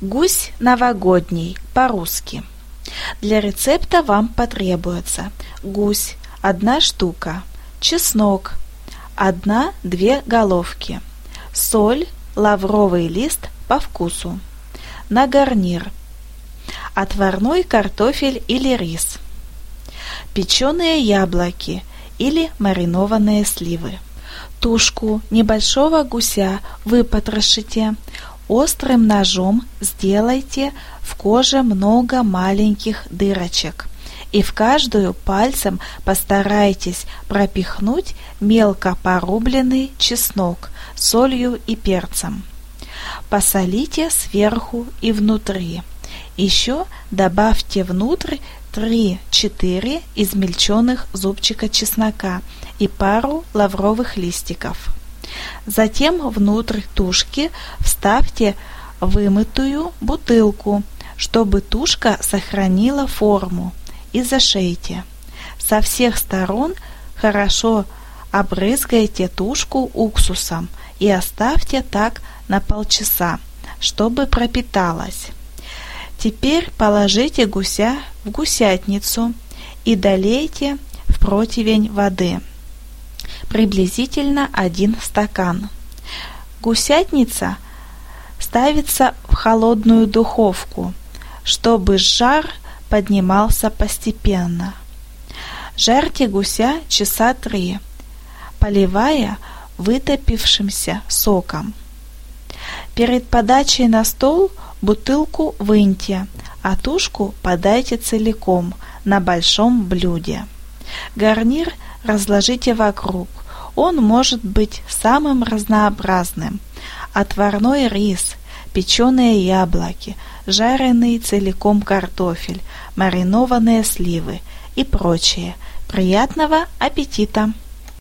Гусь новогодний по-русски. Для рецепта вам потребуется гусь – одна штука, чеснок – одна-две головки, соль, лавровый лист по вкусу. На гарнир – отварной картофель или рис, печеные яблоки или маринованные сливы. Тушку небольшого гуся выпотрошите, Острым ножом сделайте в коже много маленьких дырочек и в каждую пальцем постарайтесь пропихнуть мелко порубленный чеснок солью и перцем. Посолите сверху и внутри. Еще добавьте внутрь 3-4 измельченных зубчика чеснока и пару лавровых листиков. Затем внутрь тушки вставьте вымытую бутылку, чтобы тушка сохранила форму, и зашейте. Со всех сторон хорошо обрызгайте тушку уксусом и оставьте так на полчаса, чтобы пропиталась. Теперь положите гуся в гусятницу и долейте в противень воды приблизительно один стакан. Гусятница ставится в холодную духовку, чтобы жар поднимался постепенно. Жарьте гуся часа три, поливая вытопившимся соком. Перед подачей на стол бутылку выньте, а тушку подайте целиком на большом блюде. Гарнир разложите вокруг. Он может быть самым разнообразным. Отварной рис, печеные яблоки, жареный целиком картофель, маринованные сливы и прочее. Приятного аппетита!